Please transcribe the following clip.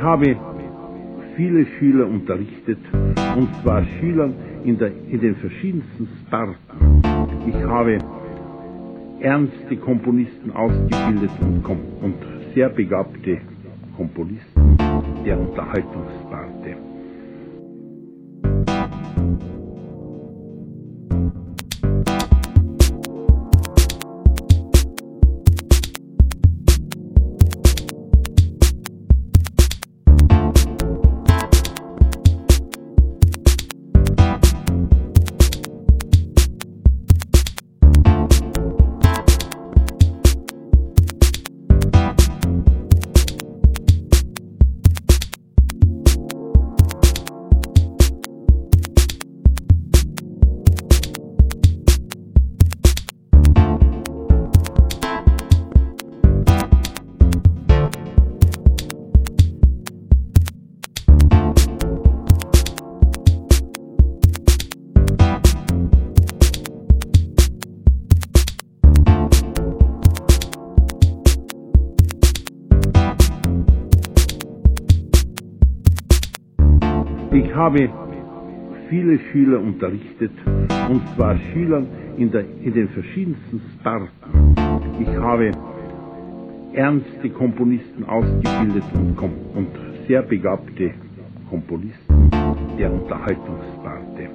habe viele Schüler unterrichtet, und zwar Schülern in, der, in den verschiedensten Sparten. Ich habe ernste Komponisten ausgebildet und, und sehr begabte Komponisten der Unterhaltungssparte. Ich habe viele Schüler unterrichtet, und zwar Schülern in, der, in den verschiedensten Sparten. Ich habe ernste Komponisten ausgebildet und, und sehr begabte Komponisten der Unterhaltungsparte.